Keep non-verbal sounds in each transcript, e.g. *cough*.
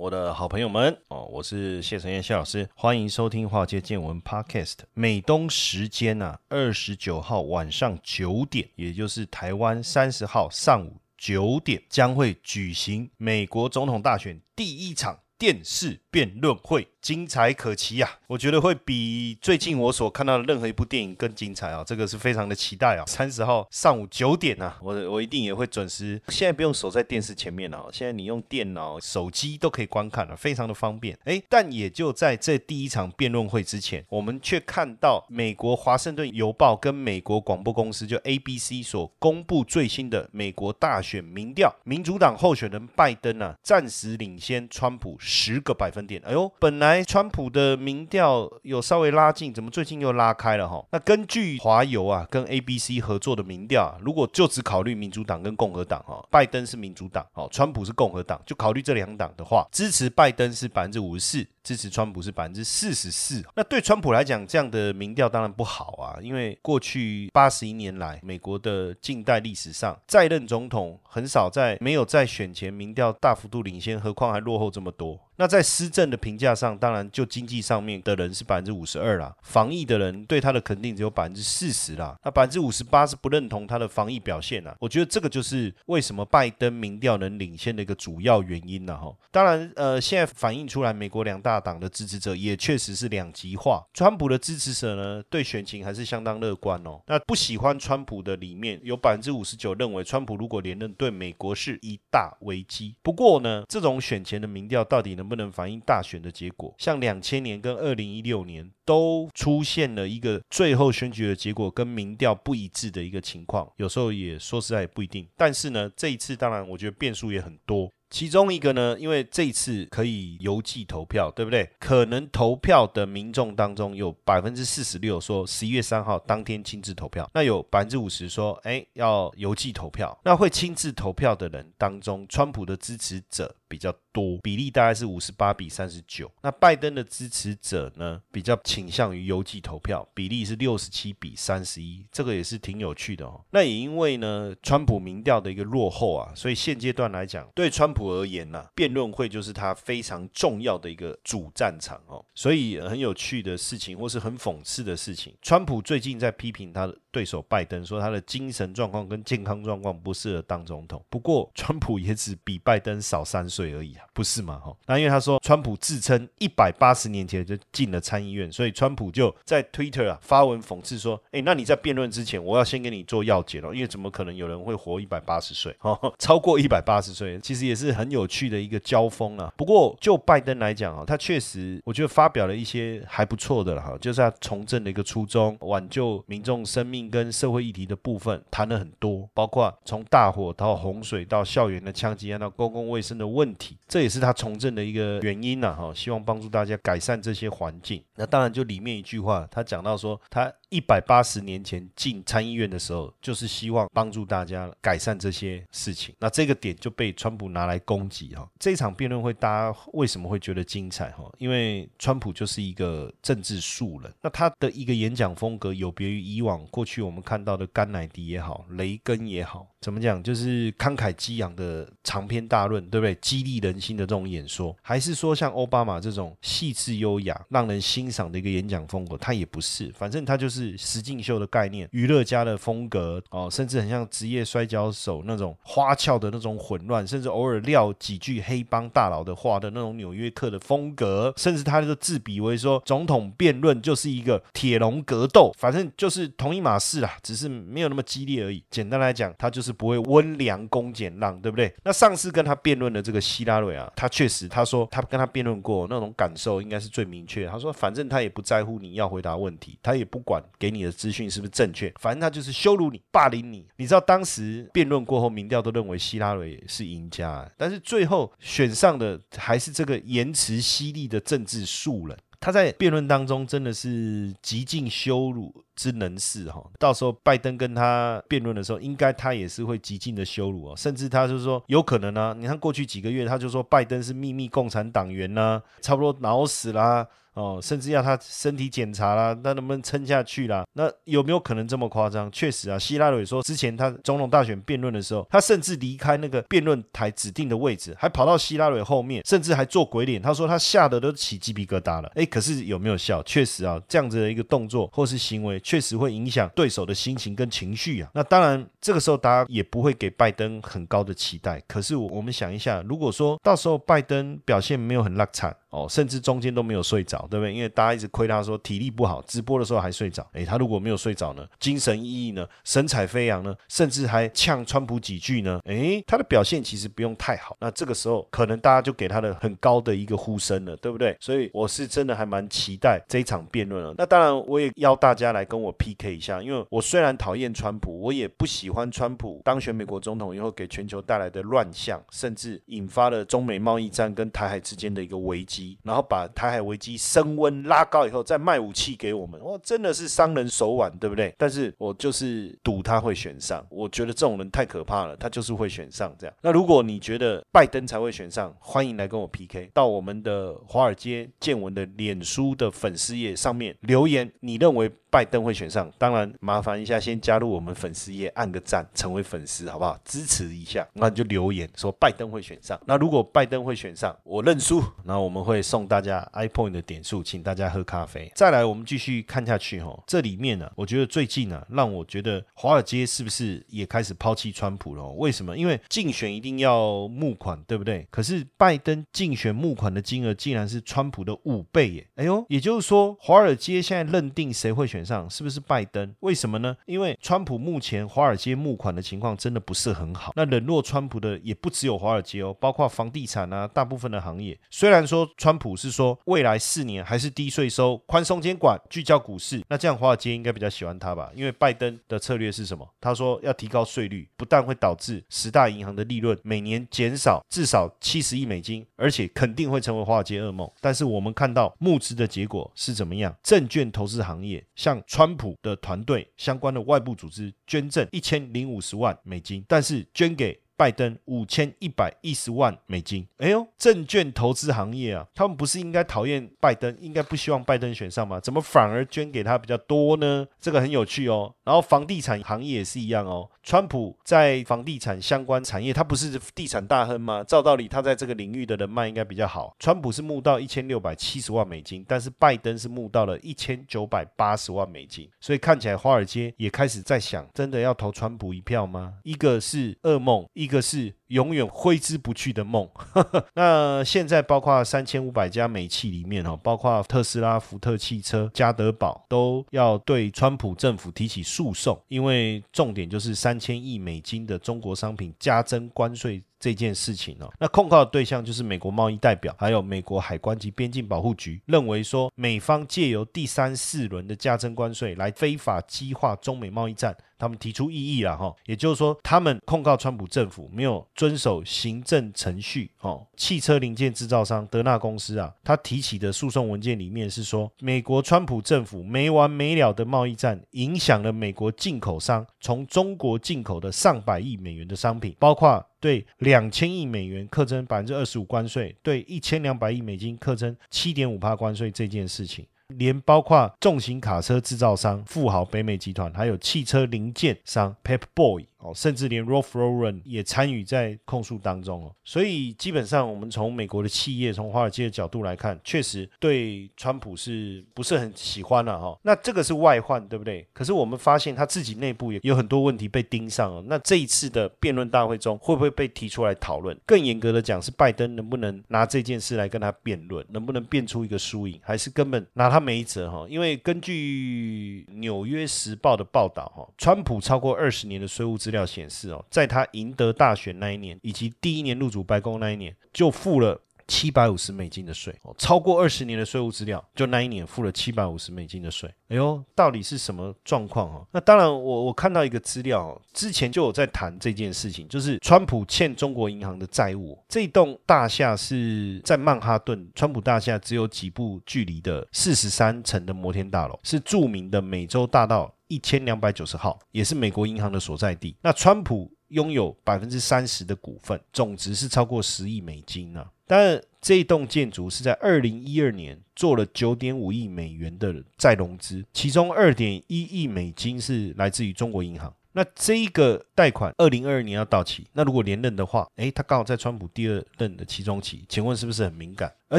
我的好朋友们哦，我是谢承彦谢老师，欢迎收听《华尔街见闻》Podcast。美东时间呢、啊，二十九号晚上九点，也就是台湾三十号上午九点，将会举行美国总统大选第一场电视辩论会，精彩可期呀、我觉得会比最近我所看到的任何一部电影更精彩啊！这个是非常的期待啊！三十号上午九点啊，我我一定也会准时。现在不用守在电视前面了、现在你用电脑、手机都可以观看了，非常的方便。诶，但也就在这第一场辩论会之前，我们却看到美国华盛顿邮报跟美国广播公司就 ABC 所公布最新的美国大选民调，民主党候选人拜登啊，暂时领先川普十个百分点。哎呦，本来川普的民调有稍微拉近，怎么最近又拉开了哈？那根据华邮啊跟 ABC 合作的民调啊，如果就只考虑民主党跟共和党哈，拜登是民主党，哦，川普是共和党，就考虑这两党的话，支持拜登是百分之五十四。支持川普是百分之四十四，那对川普来讲，这样的民调当然不好啊，因为过去八十一年来，美国的近代历史上，在任总统很少在没有在选前民调大幅度领先，何况还落后这么多。那在施政的评价上，当然就经济上面的人是百分之五十二啦，防疫的人对他的肯定只有百分之四十啦，那百分之五十八是不认同他的防疫表现啦。我觉得这个就是为什么拜登民调能领先的一个主要原因了哈。当然，呃，现在反映出来，美国两大大党的支持者也确实是两极化，川普的支持者呢对选情还是相当乐观哦。那不喜欢川普的里面有百分之五十九认为川普如果连任对美国是一大危机。不过呢，这种选前的民调到底能不能反映大选的结果？像两千年跟二零一六年都出现了一个最后选举的结果跟民调不一致的一个情况，有时候也说实在也不一定。但是呢，这一次当然我觉得变数也很多。其中一个呢，因为这次可以邮寄投票，对不对？可能投票的民众当中有百分之四十六说十一月三号当天亲自投票，那有百分之五十说，哎，要邮寄投票。那会亲自投票的人当中，川普的支持者比较多，比例大概是五十八比三十九。那拜登的支持者呢，比较倾向于邮寄投票，比例是六十七比三十一。这个也是挺有趣的哦。那也因为呢，川普民调的一个落后啊，所以现阶段来讲，对川普而言呢、辩论会就是他非常重要的一个主战场哦。所以很有趣的事情，或是很讽刺的事情，川普最近在批评他的对手拜登，说他的精神状况跟健康状况不适合当总统。不过，川普也只比拜登少三岁而已啊，不是吗？哈，那因为他说川普自称一百八十年前就进了参议院，所以川普就在 Twitter 啊发文讽刺说：“哎，那你在辩论之前，我要先给你做药检哦，因为怎么可能有人会活一百八十岁？哦，超过一百八十岁，其实也是很有趣的一个交锋啊。不过就拜登来讲啊，他确实我觉得发表了一些还不错的了哈，就是他从政的一个初衷，挽救民众生命跟社会议题的部分谈了很多，包括从大火到洪水到校园的枪击案到公共卫生的问题，这也是他从政的一个原因呐哈，希望帮助大家改善这些环境。那当然就里面一句话，他讲到说他。一百八十年前进参议院的时候，就是希望帮助大家改善这些事情。那这个点就被川普拿来攻击哈。这场辩论会大家为什么会觉得精彩哈？因为川普就是一个政治素人，那他的一个演讲风格有别于以往过去去我们看到的甘乃迪也好，雷根也好，怎么讲就是慷慨激昂的长篇大论，对不对？激励人心的这种演说，还是说像奥巴马这种细致优雅、让人欣赏的一个演讲风格，他也不是，反正他就是。实境秀的概念，娱乐家的风格哦，甚至很像职业摔跤手那种花俏的那种混乱，甚至偶尔撂几句黑帮大佬的话的那种纽约客的风格，甚至他就自比为说总统辩论就是一个铁笼格斗，反正就是同一码事啦，只是没有那么激烈而已。简单来讲，他就是是不会温良恭俭让，对不对？那上次跟他辩论的这个希拉蕊啊，他确实他说他跟他辩论过，那种感受应该是最明确。他说反正他也不在乎你要回答问题，他也不管给你的资讯是不是正确，反正他就是羞辱你、霸凌你。你知道当时辩论过后，民调都认为希拉蕊是赢家，但是最后选上的还是这个言辞犀利的政治素人。他在辩论当中真的是极尽羞辱之能事哈，到时候拜登跟他辩论的时候，应该他也是会极尽的羞辱哦，甚至他就说有可能呢，你看过去几个月他就说拜登是秘密共产党员呐，差不多脑死啦。哦，甚至要他身体检查啦，那能不能撑下去啦？那有没有可能这么夸张？确实啊，希拉里说之前他总统大选辩论的时候，他甚至离开那个辩论台指定的位置，还跑到希拉里后面，甚至还做鬼脸。他说他吓得都起鸡皮疙瘩了。哎，可是有没有效？确实啊，这样子的一个动作或是行为，确实会影响对手的心情跟情绪啊。那当然，这个时候大家也不会给拜登很高的期待。可是我们想一下，如果说到时候拜登表现没有很拉惨。哦，甚至中间都没有睡着，对不对？因为大家一直亏他说体力不好，直播的时候还睡着。诶，他如果没有睡着呢，精神奕奕呢，神采飞扬呢，甚至还呛川普几句呢，诶，他的表现其实不用太好。那这个时候可能大家就给他的很高的一个呼声了，对不对？所以我是真的还蛮期待这一场辩论了。那当然，我也邀大家来跟我 PK 一下，因为我虽然讨厌川普，我也不喜欢川普当选美国总统以后给全球带来的乱象，甚至引发了中美贸易战跟台海之间的一个危机。然后把台海危机升温拉高以后，再卖武器给我们，哇，真的是商人手腕，对不对？但是我就是赌他会选上，我觉得这种人太可怕了，他就是会选上这样。那如果你觉得拜登才会选上，欢迎来跟我 PK，到我们的华尔街见闻的脸书的粉丝页上面留言，你认为？拜登会选上，当然麻烦一下，先加入我们粉丝页，按个赞，成为粉丝，好不好？支持一下，那你就留言说拜登会选上。那如果拜登会选上，我认输，那我们会送大家 iPhone 的点数，请大家喝咖啡。再来，我们继续看下去哈。这里面呢，我觉得最近呢，让我觉得华尔街是不是也开始抛弃川普了？为什么？因为竞选一定要募款，对不对？可是拜登竞选募款的金额竟然是川普的五倍耶！哎呦，也就是说，华尔街现在认定谁会选？上是不是拜登？为什么呢？因为川普目前华尔街募款的情况真的不是很好。那冷落川普的也不只有华尔街哦，包括房地产啊，大部分的行业。虽然说川普是说未来四年还是低税收、宽松监管、聚焦股市，那这样华尔街应该比较喜欢他吧？因为拜登的策略是什么？他说要提高税率，不但会导致十大银行的利润每年减少至少七十亿美金，而且肯定会成为华尔街噩梦。但是我们看到募资的结果是怎么样？证券投资行业向川普的团队相关的外部组织捐赠一千零五十万美金，但是捐给拜登五千一百一十万美金。哎呦，证券投资行业啊，他们不是应该讨厌拜登，应该不希望拜登选上吗？怎么反而捐给他比较多呢？这个很有趣哦。然后房地产行业也是一样哦。川普在房地产相关产业，他不是地产大亨吗？照道理，他在这个领域的人脉应该比较好。川普是募到一千六百七十万美金，但是拜登是募到了一千九百八十万美金，所以看起来华尔街也开始在想，真的要投川普一票吗？一个是噩梦，一一个是。永远挥之不去的梦。*laughs* 那现在包括三千五百家美企里面哦，包括特斯拉、福特汽车、加德堡都要对川普政府提起诉讼，因为重点就是三千亿美金的中国商品加征关税。这件事情哦，那控告的对象就是美国贸易代表，还有美国海关及边境保护局，认为说美方借由第三四轮的加征关税来非法激化中美贸易战，他们提出异议了哈，也就是说他们控告川普政府没有遵守行政程序哦。汽车零件制造商德纳公司啊，他提起的诉讼文件里面是说，美国川普政府没完没了的贸易战影响了美国进口商从中国进口的上百亿美元的商品，包括。对两千亿美元课征百分之二十五关税，对一千两百亿美金课征七点五帕关税这件事情，连包括重型卡车制造商富豪北美集团，还有汽车零件商 Pep Boy。哦，甚至连 Rolf Lauren 也参与在控诉当中哦，所以基本上我们从美国的企业，从华尔街的角度来看，确实对川普是不是很喜欢了哈？那这个是外患，对不对？可是我们发现他自己内部也有很多问题被盯上了。那这一次的辩论大会中，会不会被提出来讨论？更严格的讲，是拜登能不能拿这件事来跟他辩论，能不能辩出一个输赢，还是根本拿他没辙哈？因为根据纽约时报的报道哈，川普超过二十年的税务资资料显示哦，在他赢得大选那一年，以及第一年入主白宫那一年，就付了。七百五十美金的税，哦，超过二十年的税务资料，就那一年付了七百五十美金的税。哎呦，到底是什么状况哦？那当然，我我看到一个资料，之前就有在谈这件事情，就是川普欠中国银行的债务。这栋大厦是在曼哈顿，川普大厦只有几步距离的四十三层的摩天大楼，是著名的美洲大道一千两百九十号，也是美国银行的所在地。那川普拥有百分之三十的股份，总值是超过十亿美金呢。但这栋建筑是在二零一二年做了九点五亿美元的再融资，其中二点一亿美金是来自于中国银行。那这一个贷款二零二二年要到期，那如果连任的话，诶，他刚好在川普第二任的期中期，请问是不是很敏感？而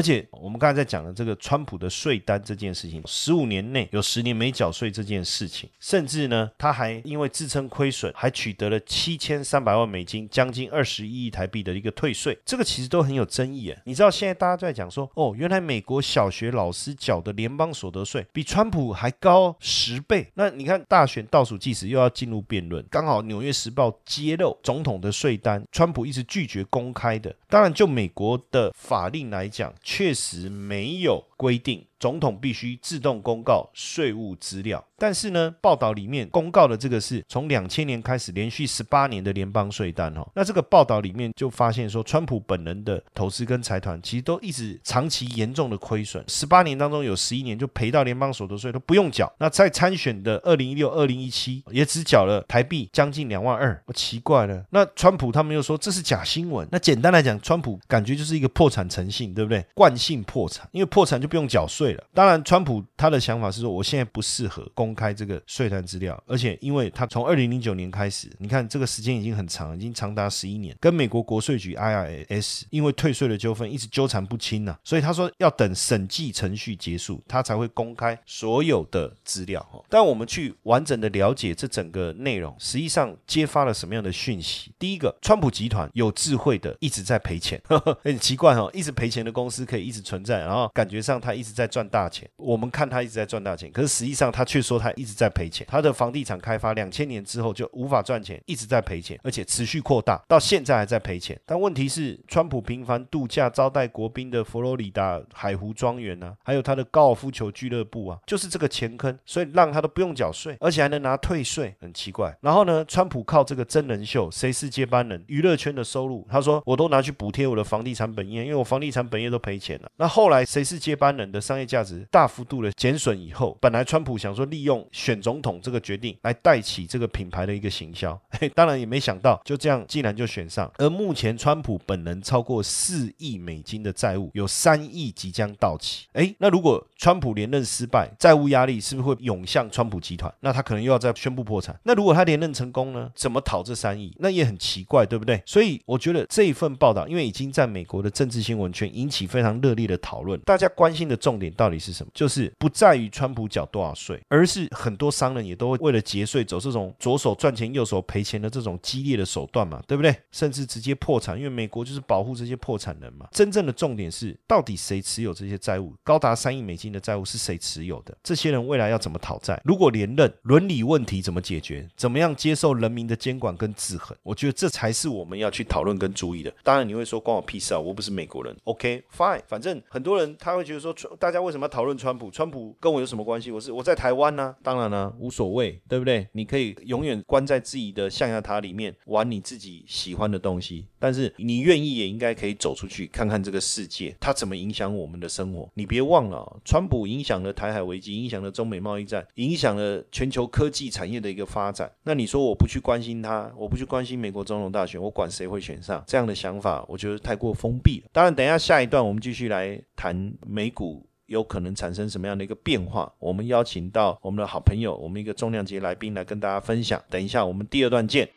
且我们刚才在讲的这个川普的税单这件事情，十五年内有十年没缴税这件事情，甚至呢，他还因为自称亏损，还取得了七千三百万美金，将近二十一亿台币的一个退税，这个其实都很有争议啊。你知道现在大家在讲说，哦，原来美国小学老师缴的联邦所得税比川普还高十倍。那你看大选倒数计时又要进入辩论，刚好《纽约时报》揭露总统的税单，川普一直拒绝公开的。当然，就美国的法令来讲。确实没有规定。总统必须自动公告税务资料，但是呢，报道里面公告的这个是从两千年开始连续十八年的联邦税单哦。那这个报道里面就发现说，川普本人的投资跟财团其实都一直长期严重的亏损，十八年当中有十一年就赔到联邦所得税都不用缴。那在参选的二零一六、二零一七也只缴了台币将近两万二，我奇怪了。那川普他们又说这是假新闻。那简单来讲，川普感觉就是一个破产诚信，对不对？惯性破产，因为破产就不用缴税了。当然，川普他的想法是说，我现在不适合公开这个税单资料，而且因为他从二零零九年开始，你看这个时间已经很长，已经长达十一年，跟美国国税局 IRS 因为退税的纠纷一直纠缠不清呢，所以他说要等审计程序结束，他才会公开所有的资料。但我们去完整的了解这整个内容，实际上揭发了什么样的讯息？第一个，川普集团有智慧的一直在赔钱，*laughs* 很奇怪哈，一直赔钱的公司可以一直存在，然后感觉上他一直在赚。大钱，我们看他一直在赚大钱，可是实际上他却说他一直在赔钱。他的房地产开发两千年之后就无法赚钱，一直在赔钱，而且持续扩大，到现在还在赔钱。但问题是，川普频繁度假招待国宾的佛罗里达海湖庄园呢，还有他的高尔夫球俱乐部啊，就是这个钱坑，所以让他都不用缴税，而且还能拿退税，很奇怪。然后呢，川普靠这个真人秀《谁是接班人》娱乐圈的收入，他说我都拿去补贴我的房地产本业，因为我房地产本业都赔钱了。那后来《谁是接班人》的商业价值大幅度的减损以后，本来川普想说利用选总统这个决定来带起这个品牌的一个行销，嘿 *laughs* 当然也没想到就这样竟然就选上。而目前川普本人超过四亿美金的债务，有三亿即将到期。哎，那如果川普连任失败，债务压力是不是会涌向川普集团？那他可能又要再宣布破产。那如果他连任成功呢？怎么讨这三亿？那也很奇怪，对不对？所以我觉得这一份报道，因为已经在美国的政治新闻圈引起非常热烈的讨论，大家关心的重点到底是什么？就是不在于川普缴多少税，而是很多商人也都会为了节税走这种左手赚钱右手赔钱的这种激烈的手段嘛，对不对？甚至直接破产，因为美国就是保护这些破产人嘛。真正的重点是，到底谁持有这些债务？高达三亿美金的债务是谁持有的？这些人未来要怎么讨债？如果连任，伦理问题怎么解决？怎么样接受人民的监管跟制衡？我觉得这才是我们要去讨论跟注意的。当然你会说关我屁事啊，我不是美国人。OK，fine，反正很多人他会觉得说，大家为什么要讨论？川普，川普跟我有什么关系？我是我在台湾呢，当然呢无所谓，对不对？你可以永远关在自己的象牙塔里面玩你自己喜欢的东西，但是你愿意也应该可以走出去看看这个世界，它怎么影响我们的生活。你别忘了，川普影响了台海危机，影响了中美贸易战，影响了全球科技产业的一个发展。那你说我不去关心他，我不去关心美国总统大选，我管谁会选上？这样的想法，我觉得太过封闭了。当然，等一下下一段我们继续来谈美股。有可能产生什么样的一个变化？我们邀请到我们的好朋友，我们一个重量级来宾来跟大家分享。等一下，我们第二段见。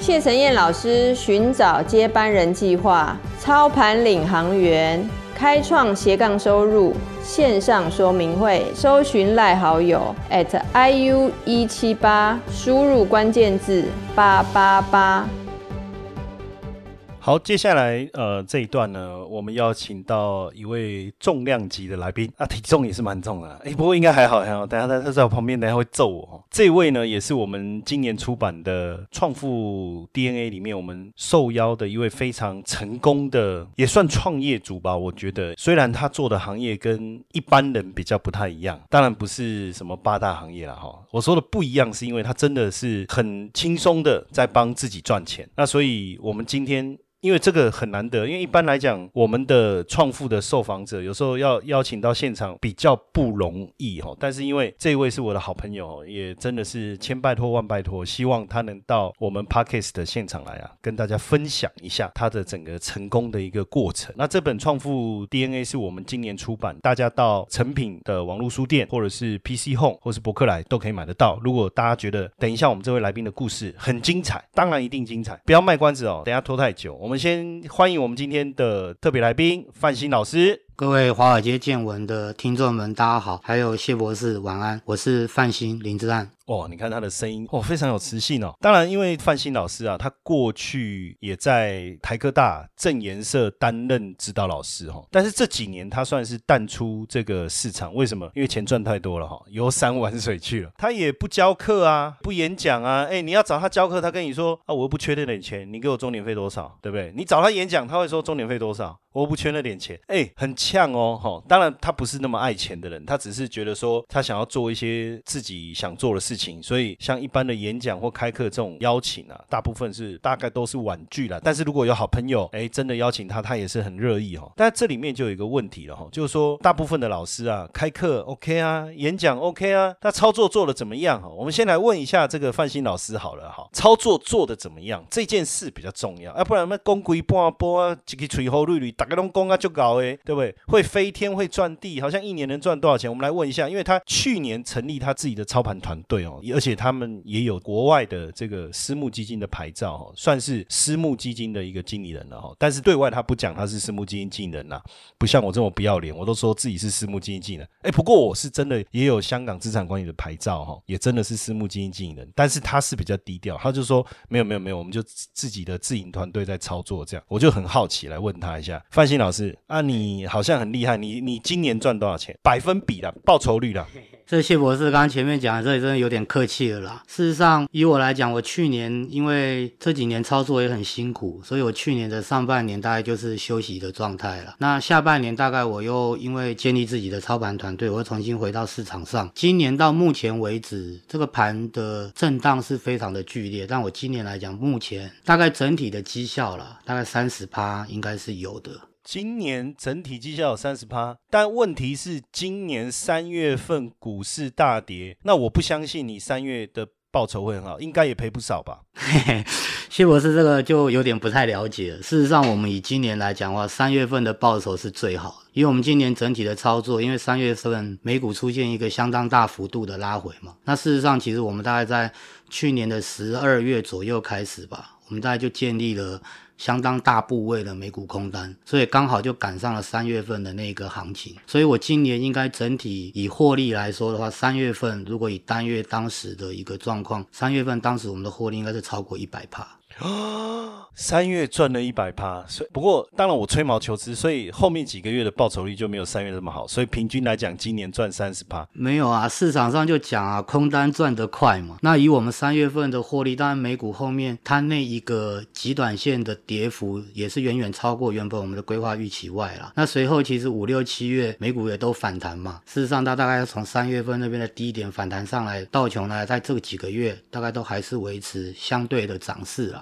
谢晨燕老师寻找接班人计划，操盘领航员，开创斜杠收入线上说明会，搜寻赖好友 at iu 一七八，输入关键字八八八。好，接下来呃这一段呢，我们邀请到一位重量级的来宾啊，体重也是蛮重的，哎，不过应该还好还好。等下他他在我旁边，等下会揍我。这位呢，也是我们今年出版的《创富 DNA》里面我们受邀的一位非常成功的，也算创业主吧。我觉得，虽然他做的行业跟一般人比较不太一样，当然不是什么八大行业了哈。我说的不一样，是因为他真的是很轻松的在帮自己赚钱。那所以我们今天。因为这个很难得，因为一般来讲，我们的创富的受访者有时候要邀请到现场比较不容易哈。但是因为这位是我的好朋友，也真的是千拜托万拜托，希望他能到我们 Parkes 的现场来啊，跟大家分享一下他的整个成功的一个过程。那这本创富 DNA 是我们今年出版，大家到成品的网络书店或者是 PC Home 或是博客来都可以买得到。如果大家觉得等一下我们这位来宾的故事很精彩，当然一定精彩，不要卖关子哦，等下拖太久。我我们先欢迎我们今天的特别来宾范鑫老师。各位华尔街见闻的听众们，大家好，还有谢博士，晚安，我是范鑫林志安。哦，你看他的声音，哦，非常有磁性哦。当然，因为范鑫老师啊，他过去也在台科大正颜社担任指导老师哈，但是这几年他算是淡出这个市场，为什么？因为钱赚太多了哈，游山玩水去了。他也不教课啊，不演讲啊，哎，你要找他教课，他跟你说啊，我又不缺那点钱，你给我中点费多少，对不对？你找他演讲，他会说中点费多少。我不缺那点钱，哎，很呛哦，哈。当然，他不是那么爱钱的人，他只是觉得说他想要做一些自己想做的事情，所以像一般的演讲或开课这种邀请啊，大部分是大概都是婉拒了。但是如果有好朋友，哎，真的邀请他，他也是很乐意哈。但这里面就有一个问题了哈，就是说大部分的老师啊，开课 OK 啊，演讲 OK 啊，那操作做的怎么样哈？我们先来问一下这个范新老师好了哈，操作做的怎么样？这件事比较重要，要不然那公规半波啊，几个吹后绿绿。大概拢讲啊就搞诶，对不对？会飞天会转地，好像一年能赚多少钱？我们来问一下，因为他去年成立他自己的操盘团队哦，而且他们也有国外的这个私募基金的牌照哈，算是私募基金的一个经理人了哈。但是对外他不讲他是私募基金经理人呐，不像我这么不要脸，我都说自己是私募基金经理人。哎，不过我是真的也有香港资产管理的牌照哈，也真的是私募基金经理人，但是他是比较低调，他就说没有没有没有，我们就自己的自营团队在操作这样，我就很好奇来问他一下。范鑫老师啊，你好像很厉害，你你今年赚多少钱？百分比的报酬率的。这谢博士刚刚前面讲的，这里真的有点客气了啦。事实上，以我来讲，我去年因为这几年操作也很辛苦，所以我去年的上半年大概就是休息的状态了。那下半年大概我又因为建立自己的操盘团队，我又重新回到市场上。今年到目前为止，这个盘的震荡是非常的剧烈，但我今年来讲，目前大概整体的绩效了，大概三十趴应该是有的。今年整体绩效有三十趴，但问题是今年三月份股市大跌，那我不相信你三月的报酬会很好，应该也赔不少吧？*laughs* 谢博士，这个就有点不太了解。事实上，我们以今年来讲的话，三月份的报酬是最好，因为我们今年整体的操作，因为三月份美股出现一个相当大幅度的拉回嘛，那事实上其实我们大概在去年的十二月左右开始吧，我们大概就建立了。相当大部位的美股空单，所以刚好就赶上了三月份的那个行情，所以我今年应该整体以获利来说的话，三月份如果以单月当时的一个状况，三月份当时我们的获利应该是超过一百帕。啊，*gasps* 三月赚了一百趴，所以不过当然我吹毛求疵，所以后面几个月的报酬率就没有三月那么好，所以平均来讲，今年赚三十趴。没有啊，市场上就讲啊，空单赚得快嘛。那以我们三月份的获利，当然美股后面它那一个极短线的跌幅也是远远超过原本我们的规划预期外了。那随后其实五六七月美股也都反弹嘛。事实上，它大概从三月份那边的低点反弹上来，道琼呢，在这几个月大概都还是维持相对的涨势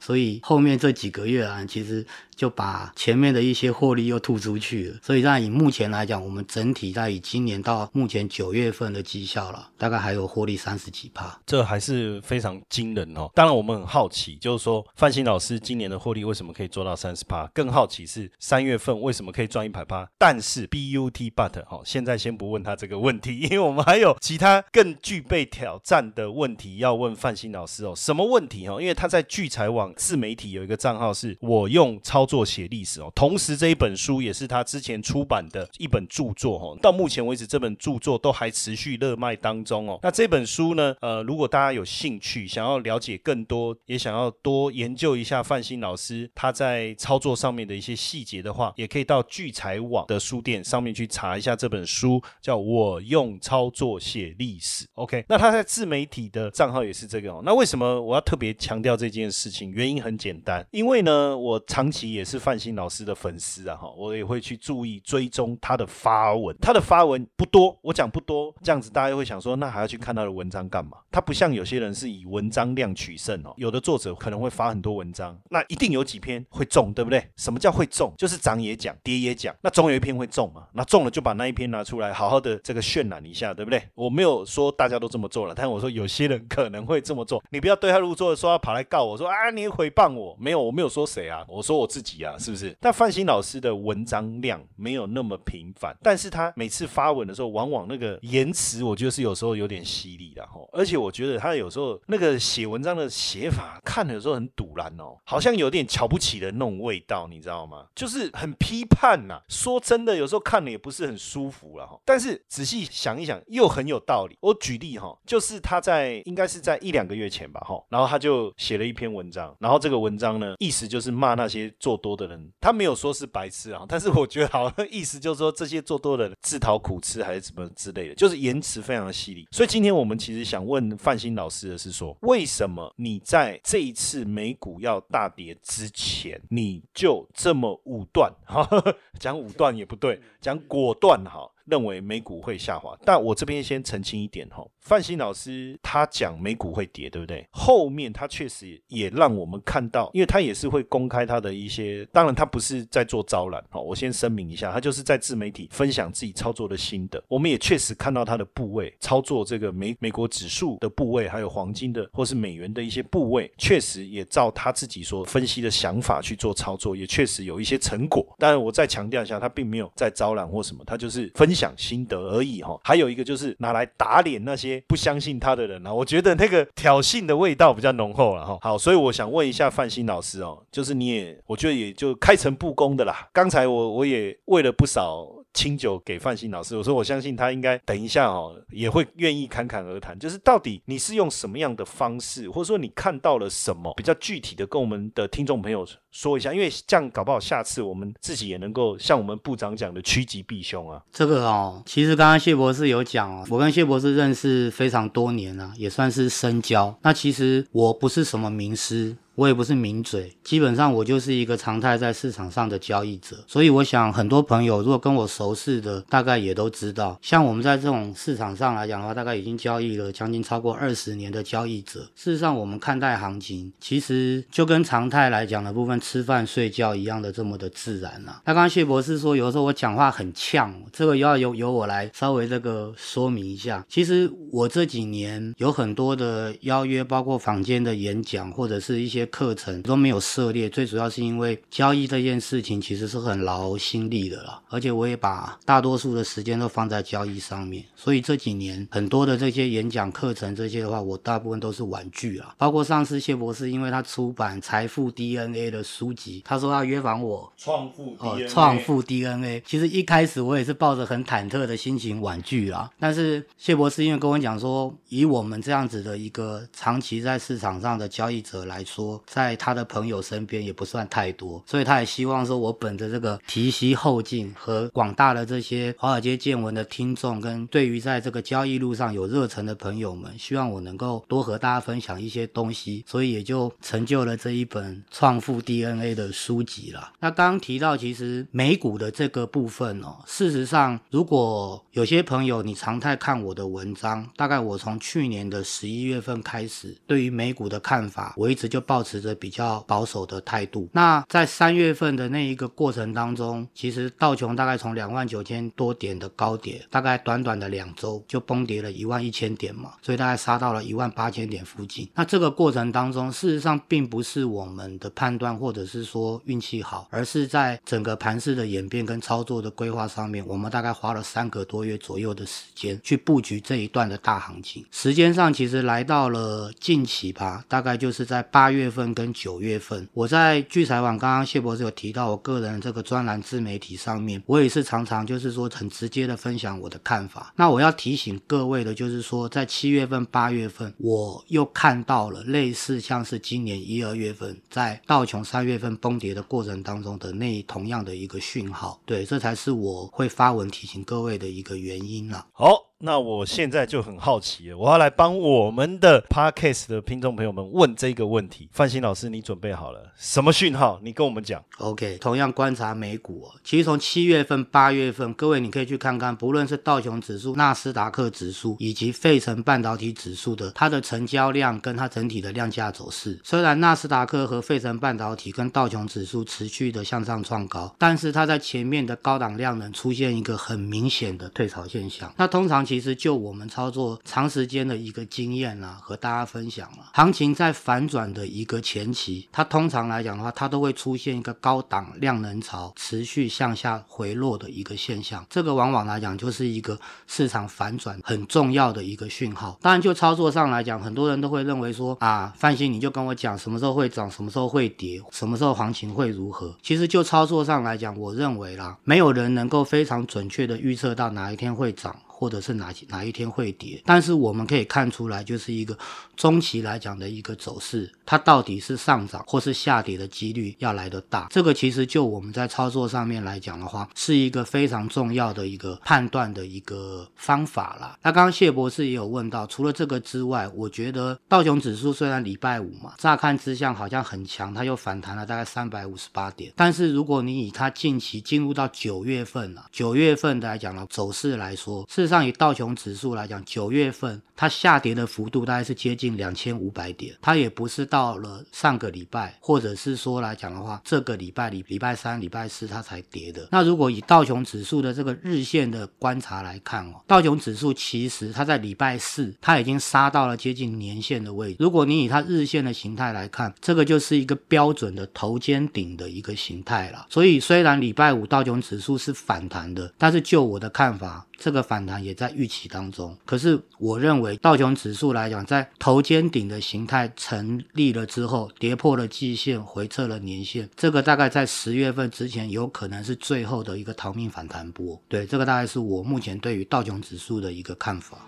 所以后面这几个月啊，其实。就把前面的一些获利又吐出去了，所以在以目前来讲，我们整体在以今年到目前九月份的绩效了，大概还有获利三十几趴，这还是非常惊人哦。当然我们很好奇，就是说范鑫老师今年的获利为什么可以做到三十趴？更好奇是三月份为什么可以赚一百趴？但是 B U T but 哈，现在先不问他这个问题，因为我们还有其他更具备挑战的问题要问范鑫老师哦。什么问题哦？因为他在聚财网自媒体有一个账号是我用超作写历史哦，同时这一本书也是他之前出版的一本著作哦，到目前为止这本著作都还持续热卖当中哦。那这本书呢，呃，如果大家有兴趣，想要了解更多，也想要多研究一下范新老师他在操作上面的一些细节的话，也可以到聚财网的书店上面去查一下这本书，叫我用操作写历史。OK，那他在自媒体的账号也是这个哦。那为什么我要特别强调这件事情？原因很简单，因为呢，我长期也是范新老师的粉丝啊，哈，我也会去注意追踪他的发文。他的发文不多，我讲不多，这样子大家会想说，那还要去看他的文章干嘛？他不像有些人是以文章量取胜哦，有的作者可能会发很多文章，那一定有几篇会中，对不对？什么叫会中？就是涨也讲，跌也讲，那总有一篇会中嘛。那中了就把那一篇拿出来，好好的这个渲染一下，对不对？我没有说大家都这么做了，但我说有些人可能会这么做，你不要对号入座，说要跑来告我说啊，你诽谤我，没有，我没有说谁啊，我说我自己啊，是不是？但范鑫老师的文章量没有那么频繁，但是他每次发文的时候，往往那个言辞，我觉得是有时候有点犀利的吼，而且我觉得他有时候那个写文章的写法，看的时候很堵然哦，好像有点瞧不起的那种味道，你知道吗？就是很批判呐。说真的，有时候看了也不是很舒服了哈。但是仔细想一想，又很有道理。我举例哈，就是他在应该是在一两个月前吧哈，然后他就写了一篇文章，然后这个文章呢，意思就是骂那些做多的人，他没有说是白痴啊，但是我觉得好像意思就是说这些做多的人自讨苦吃还是什么之类的，就是言辞非常的犀利。所以今天我们其实想问范鑫老师的是说，为什么你在这一次美股要大跌之前，你就这么武断？哈，*laughs* 讲武断也不对，讲果断哈。认为美股会下滑，但我这边先澄清一点哈，范鑫老师他讲美股会跌，对不对？后面他确实也让我们看到，因为他也是会公开他的一些，当然他不是在做招揽，好，我先声明一下，他就是在自媒体分享自己操作的心得。我们也确实看到他的部位操作这个美美国指数的部位，还有黄金的或是美元的一些部位，确实也照他自己所分析的想法去做操作，也确实有一些成果。当然我再强调一下，他并没有在招揽或什么，他就是分。讲心得而已哈，还有一个就是拿来打脸那些不相信他的人啊，我觉得那个挑衅的味道比较浓厚了哈。好，所以我想问一下范新老师哦，就是你也，我觉得也就开诚布公的啦。刚才我我也喂了不少。清酒给范鑫老师，我说我相信他应该等一下哦，也会愿意侃侃而谈。就是到底你是用什么样的方式，或者说你看到了什么比较具体的，跟我们的听众朋友说一下，因为这样搞不好下次我们自己也能够像我们部长讲的趋吉避凶啊。这个哦，其实刚刚谢博士有讲哦，我跟谢博士认识非常多年了，也算是深交。那其实我不是什么名师。我也不是名嘴，基本上我就是一个常态在市场上的交易者，所以我想很多朋友如果跟我熟识的，大概也都知道，像我们在这种市场上来讲的话，大概已经交易了将近超过二十年的交易者。事实上，我们看待行情，其实就跟常态来讲的部分，吃饭睡觉一样的这么的自然啊。那刚刚谢博士说，有的时候我讲话很呛，这个要由由我来稍微这个说明一下。其实我这几年有很多的邀约，包括坊间的演讲，或者是一些。课程都没有涉猎，最主要是因为交易这件事情其实是很劳心力的啦，而且我也把大多数的时间都放在交易上面，所以这几年很多的这些演讲课程这些的话，我大部分都是玩具啊。包括上次谢博士，因为他出版《财富 DNA》的书籍，他说要约访我创富哦，创富 DNA。其实一开始我也是抱着很忐忑的心情婉拒啦，但是谢博士因为跟我讲说，以我们这样子的一个长期在市场上的交易者来说。在他的朋友身边也不算太多，所以他也希望说，我本着这个提携后进和广大的这些华尔街见闻的听众，跟对于在这个交易路上有热忱的朋友们，希望我能够多和大家分享一些东西，所以也就成就了这一本《创富 DNA》的书籍了。那刚提到，其实美股的这个部分哦，事实上，如果有些朋友你常态看我的文章，大概我从去年的十一月份开始，对于美股的看法，我一直就抱持。着比较保守的态度。那在三月份的那一个过程当中，其实道琼大概从两万九千多点的高点，大概短短的两周就崩跌了一万一千点嘛，所以大概杀到了一万八千点附近。那这个过程当中，事实上并不是我们的判断或者是说运气好，而是在整个盘势的演变跟操作的规划上面，我们大概花了三个多月左右的时间去布局这一段的大行情。时间上其实来到了近期吧，大概就是在八月份。份跟九月份。我在聚财网刚刚谢博士有提到，我个人这个专栏自媒体上面，我也是常常就是说很直接的分享我的看法。那我要提醒各位的就是说，在七月份、八月份，我又看到了类似像是今年一二月份在道琼三月份崩跌的过程当中的那同样的一个讯号。对，这才是我会发文提醒各位的一个原因了。好。那我现在就很好奇了，我要来帮我们的 podcast 的听众朋友们问这个问题。范鑫老师，你准备好了？什么讯号？你跟我们讲。OK，同样观察美股，其实从七月份、八月份，各位你可以去看看，不论是道琼指数、纳斯达克指数以及费城半导体指数的它的成交量跟它整体的量价走势。虽然纳斯达克和费城半导体跟道琼指数持续的向上创高，但是它在前面的高档量能出现一个很明显的退潮现象。那通常。其实就我们操作长时间的一个经验啊，和大家分享了。行情在反转的一个前期，它通常来讲的话，它都会出现一个高档量能潮持续向下回落的一个现象。这个往往来讲就是一个市场反转很重要的一个讯号。当然，就操作上来讲，很多人都会认为说啊，范鑫你就跟我讲什么时候会涨，什么时候会跌，什么时候行情会如何。其实就操作上来讲，我认为啦，没有人能够非常准确的预测到哪一天会涨。或者是哪哪一天会跌，但是我们可以看出来，就是一个中期来讲的一个走势，它到底是上涨或是下跌的几率要来得大。这个其实就我们在操作上面来讲的话，是一个非常重要的一个判断的一个方法啦。那刚刚谢博士也有问到，除了这个之外，我觉得道琼指数虽然礼拜五嘛，乍看之下好像很强，它又反弹了大概三百五十八点，但是如果你以它近期进入到九月份了，九月份来讲呢，走势来说是。上以道琼指数来讲，九月份它下跌的幅度大概是接近两千五百点，它也不是到了上个礼拜，或者是说来讲的话，这个礼拜礼礼拜三、礼拜四它才跌的。那如果以道琼指数的这个日线的观察来看哦，道琼指数其实它在礼拜四它已经杀到了接近年线的位置。如果你以它日线的形态来看，这个就是一个标准的头肩顶的一个形态了。所以虽然礼拜五道琼指数是反弹的，但是就我的看法。这个反弹也在预期当中，可是我认为道琼指数来讲，在头肩顶的形态成立了之后，跌破了季线，回撤了年线，这个大概在十月份之前有可能是最后的一个逃命反弹波。对，这个大概是我目前对于道琼指数的一个看法。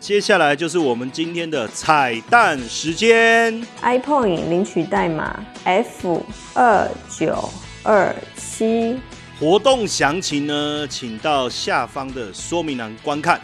接下来就是我们今天的彩蛋时间，iPoint 领取代码 F 二九二七。活动详情呢，请到下方的说明栏观看。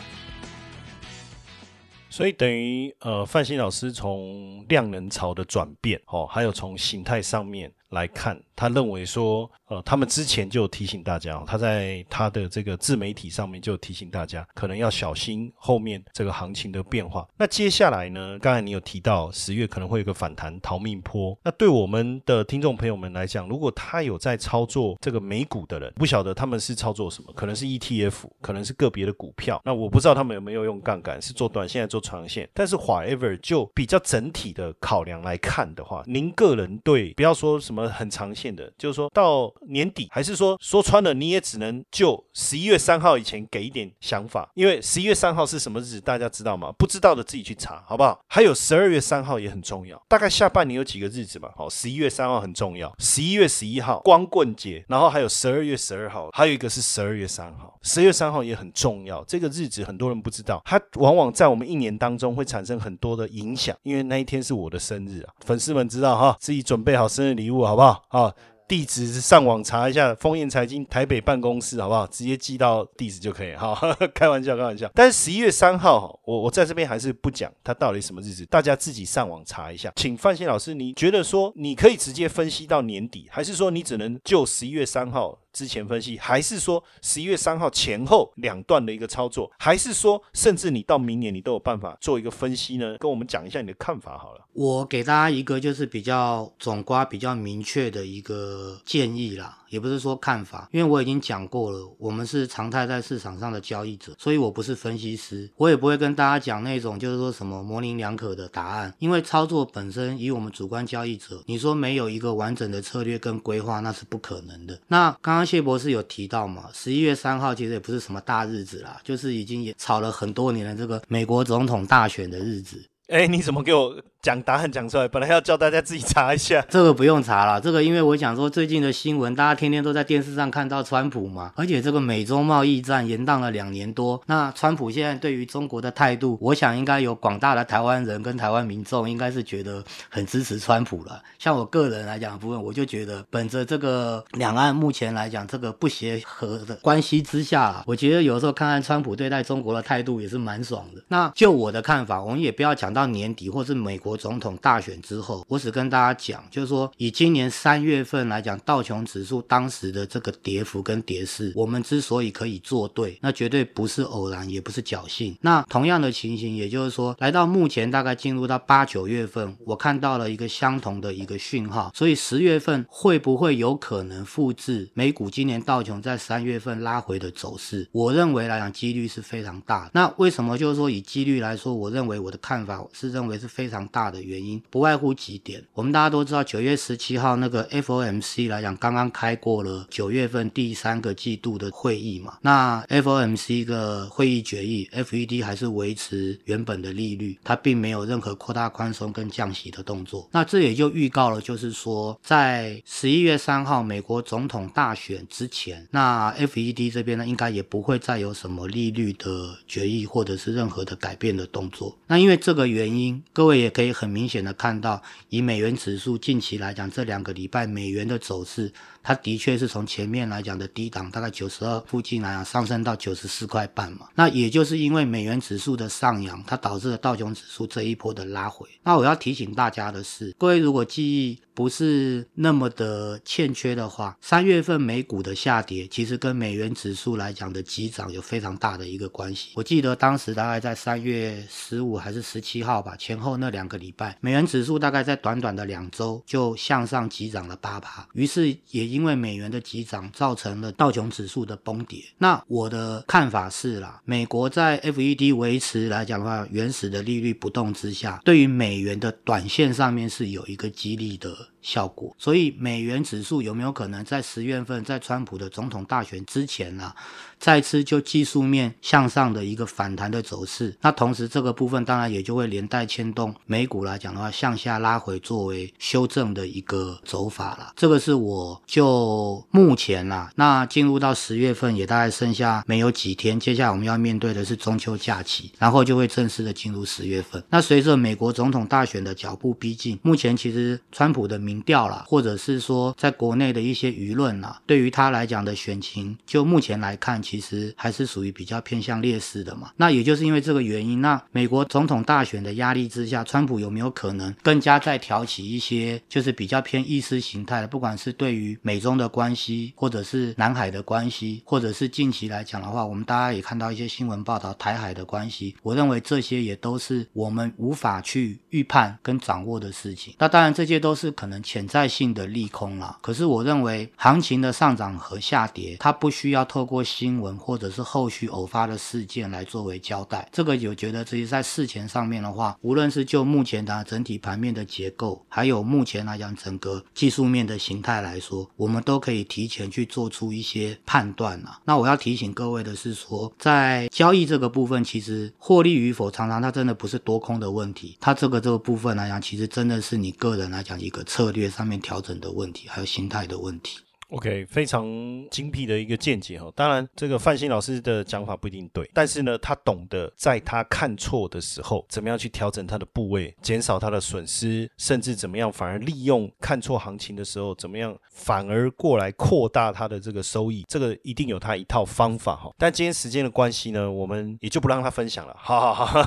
所以等于呃，范新老师从量能潮的转变，哦，还有从形态上面来看。他认为说，呃，他们之前就提醒大家，他在他的这个自媒体上面就提醒大家，可能要小心后面这个行情的变化。那接下来呢？刚才你有提到十月可能会有个反弹逃命坡。那对我们的听众朋友们来讲，如果他有在操作这个美股的人，不晓得他们是操作什么，可能是 ETF，可能是个别的股票。那我不知道他们有没有用杠杆，是做短线还是做长线。但是 whatever 就比较整体的考量来看的话，您个人对不要说什么很长线。的，就是说到年底，还是说说穿了，你也只能就十一月三号以前给一点想法，因为十一月三号是什么日子，大家知道吗？不知道的自己去查，好不好？还有十二月三号也很重要，大概下半年有几个日子嘛？好，十一月三号很重要，十一月十一号光棍节，然后还有十二月十二号，还有一个是十二月三号，十月三号也很重要。这个日子很多人不知道，它往往在我们一年当中会产生很多的影响，因为那一天是我的生日啊，粉丝们知道哈，自己准备好生日礼物啊好不好？好。地址是上网查一下，丰燕财经台北办公室，好不好？直接寄到地址就可以。好，*laughs* 开玩笑，开玩笑。但是十一月三号，我我在这边还是不讲它到底什么日子，大家自己上网查一下。请范鑫老师，你觉得说你可以直接分析到年底，还是说你只能就十一月三号？之前分析，还是说十一月三号前后两段的一个操作，还是说甚至你到明年你都有办法做一个分析呢？跟我们讲一下你的看法好了。我给大家一个就是比较总瓜、比较明确的一个建议啦。也不是说看法，因为我已经讲过了，我们是常态在市场上的交易者，所以我不是分析师，我也不会跟大家讲那种就是说什么模棱两可的答案，因为操作本身以我们主观交易者，你说没有一个完整的策略跟规划，那是不可能的。那刚刚谢博士有提到嘛，十一月三号其实也不是什么大日子啦，就是已经也吵了很多年的这个美国总统大选的日子。哎，你怎么给我讲答案讲出来，本来要叫大家自己查一下。这个不用查了，这个因为我想说最近的新闻，大家天天都在电视上看到川普嘛，而且这个美中贸易战延宕了两年多，那川普现在对于中国的态度，我想应该有广大的台湾人跟台湾民众应该是觉得很支持川普了。像我个人来讲部分，我就觉得本着这个两岸目前来讲这个不协和的关系之下，我觉得有时候看看川普对待中国的态度也是蛮爽的。那就我的看法，我们也不要讲到年底或是美国国总统大选之后，我只跟大家讲，就是说以今年三月份来讲，道琼指数当时的这个跌幅跟跌势，我们之所以可以做对，那绝对不是偶然，也不是侥幸。那同样的情形，也就是说，来到目前大概进入到八九月份，我看到了一个相同的一个讯号，所以十月份会不会有可能复制美股今年道琼在三月份拉回的走势？我认为来讲，几率是非常大。那为什么就是说以几率来说，我认为我的看法是认为是非常大大的原因，不外乎几点。我们大家都知道，九月十七号那个 FOMC 来讲，刚刚开过了九月份第三个季度的会议嘛。那 FOMC 个会议决议，FED 还是维持原本的利率，它并没有任何扩大宽松跟降息的动作。那这也就预告了，就是说在十一月三号美国总统大选之前，那 FED 这边呢，应该也不会再有什么利率的决议或者是任何的改变的动作。那因为这个原因，各位也可以也很明显的看到，以美元指数近期来讲，这两个礼拜美元的走势。它的确是从前面来讲的低档，大概九十二附近来讲上升到九十四块半嘛。那也就是因为美元指数的上扬，它导致了道琼指数这一波的拉回。那我要提醒大家的是，各位如果记忆不是那么的欠缺的话，三月份美股的下跌其实跟美元指数来讲的急涨有非常大的一个关系。我记得当时大概在三月十五还是十七号吧，前后那两个礼拜，美元指数大概在短短的两周就向上急涨了八趴，于是也因因为美元的急涨，造成了道琼指数的崩跌。那我的看法是啦，美国在 FED 维持来讲的话，原始的利率不动之下，对于美元的短线上面是有一个激励的。效果，所以美元指数有没有可能在十月份，在川普的总统大选之前呢，再次就技术面向上的一个反弹的走势？那同时这个部分当然也就会连带牵动美股来讲的话，向下拉回作为修正的一个走法了。这个是我就目前啦，那进入到十月份也大概剩下没有几天，接下来我们要面对的是中秋假期，然后就会正式的进入十月份。那随着美国总统大选的脚步逼近，目前其实川普的。民调了，或者是说在国内的一些舆论啊，对于他来讲的选情，就目前来看，其实还是属于比较偏向劣势的嘛。那也就是因为这个原因，那美国总统大选的压力之下，川普有没有可能更加再挑起一些，就是比较偏意识形态的，不管是对于美中的关系，或者是南海的关系，或者是近期来讲的话，我们大家也看到一些新闻报道台海的关系，我认为这些也都是我们无法去预判跟掌握的事情。那当然，这些都是可能。潜在性的利空了，可是我认为行情的上涨和下跌，它不需要透过新闻或者是后续偶发的事件来作为交代。这个有觉得，其实在事前上面的话，无论是就目前的整体盘面的结构，还有目前来讲整个技术面的形态来说，我们都可以提前去做出一些判断了。那我要提醒各位的是说，在交易这个部分，其实获利与否，常常它真的不是多空的问题，它这个这个部分来讲，其实真的是你个人来讲一个策。策略上面调整的问题，还有心态的问题。OK，非常精辟的一个见解哈。当然，这个范鑫老师的讲法不一定对，但是呢，他懂得在他看错的时候，怎么样去调整他的部位，减少他的损失，甚至怎么样反而利用看错行情的时候，怎么样反而过来扩大他的这个收益。这个一定有他一套方法哈。但今天时间的关系呢，我们也就不让他分享了。好好好，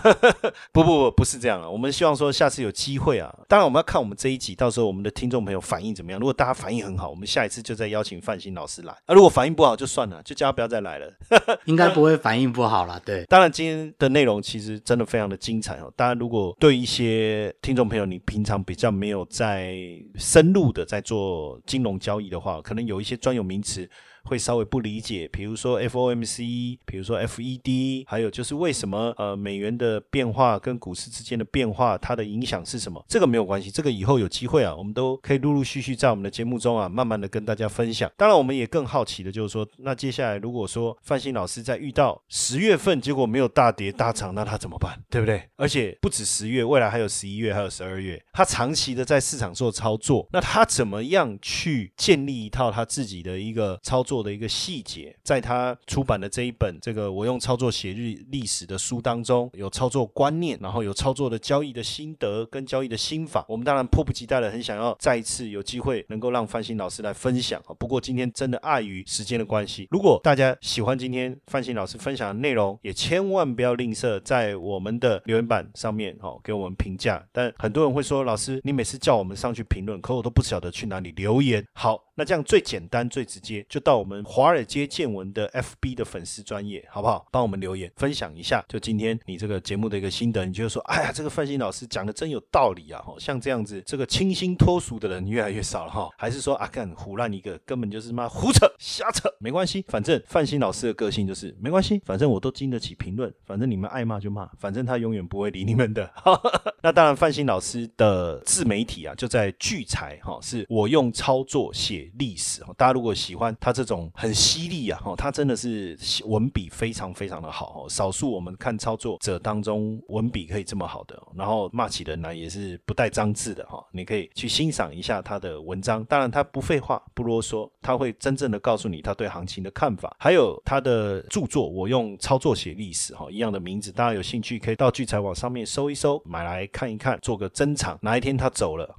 不不不，不是这样了。我们希望说下次有机会啊。当然，我们要看我们这一集，到时候我们的听众朋友反应怎么样。如果大家反应很好，我们下一次就在。邀请范鑫老师来啊！如果反应不好就算了，就叫他不要再来了。*laughs* 应该不会反应不好了。对，当然今天的内容其实真的非常的精彩哦。当然，如果对一些听众朋友，你平常比较没有在深入的在做金融交易的话，可能有一些专有名词。会稍微不理解，比如说 FOMC，比如说 FED，还有就是为什么呃美元的变化跟股市之间的变化，它的影响是什么？这个没有关系，这个以后有机会啊，我们都可以陆陆续续在我们的节目中啊，慢慢的跟大家分享。当然，我们也更好奇的就是说，那接下来如果说范鑫老师在遇到十月份结果没有大跌大涨，那他怎么办？对不对？而且不止十月，未来还有十一月，还有十二月，他长期的在市场做操作，那他怎么样去建立一套他自己的一个操作做的一个细节？在他出版的这一本这个我用操作写日历史的书当中，有操作观念，然后有操作的交易的心得跟交易的心法。我们当然迫不及待的很想要再一次有机会能够让范鑫老师来分享啊。不过今天真的碍于时间的关系，如果大家喜欢今天范鑫老师分享的内容，也千万不要吝啬在我们的留言板上面哦给我们评价。但很多人会说，老师你每次叫我们上去评论，可我都不晓得去哪里留言。好。那这样最简单、最直接，就到我们华尔街见闻的 FB 的粉丝专业，好不好？帮我们留言分享一下，就今天你这个节目的一个心得，你就说，哎呀，这个范鑫老师讲的真有道理啊！哈，像这样子，这个清新脱俗的人越来越少了哈。还是说啊，干胡乱一个，根本就是妈胡扯瞎扯，没关系，反正范鑫老师的个性就是没关系，反正我都经得起评论，反正你们爱骂就骂，反正他永远不会理你们的。*laughs* 那当然，范鑫老师的自媒体啊，就在聚财哈，是我用操作写。历史哈，大家如果喜欢他这种很犀利啊，哈，他真的是文笔非常非常的好哦，少数我们看操作者当中文笔可以这么好的，然后骂起人来也是不带脏字的哈，你可以去欣赏一下他的文章。当然他不废话不啰嗦，他会真正的告诉你他对行情的看法，还有他的著作，我用操作写历史哈一样的名字，大家有兴趣可以到聚财网上面搜一搜，买来看一看，做个珍藏。哪一天他走了，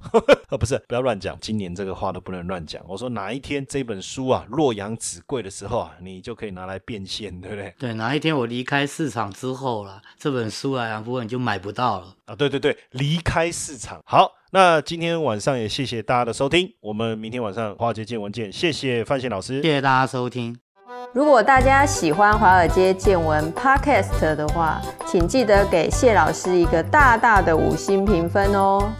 呃 *laughs* 不是，不要乱讲，今年这个话都不能乱讲。我。说哪一天这本书啊洛阳纸贵的时候啊，你就可以拿来变现，对不对？对，哪一天我离开市场之后了，这本书啊，不过你就买不到了啊。对对对，离开市场。好，那今天晚上也谢谢大家的收听，我们明天晚上华尔街见闻见。谢谢范闲老师，谢谢大家收听。如果大家喜欢华尔街见闻 Podcast 的话，请记得给谢老师一个大大的五星评分哦。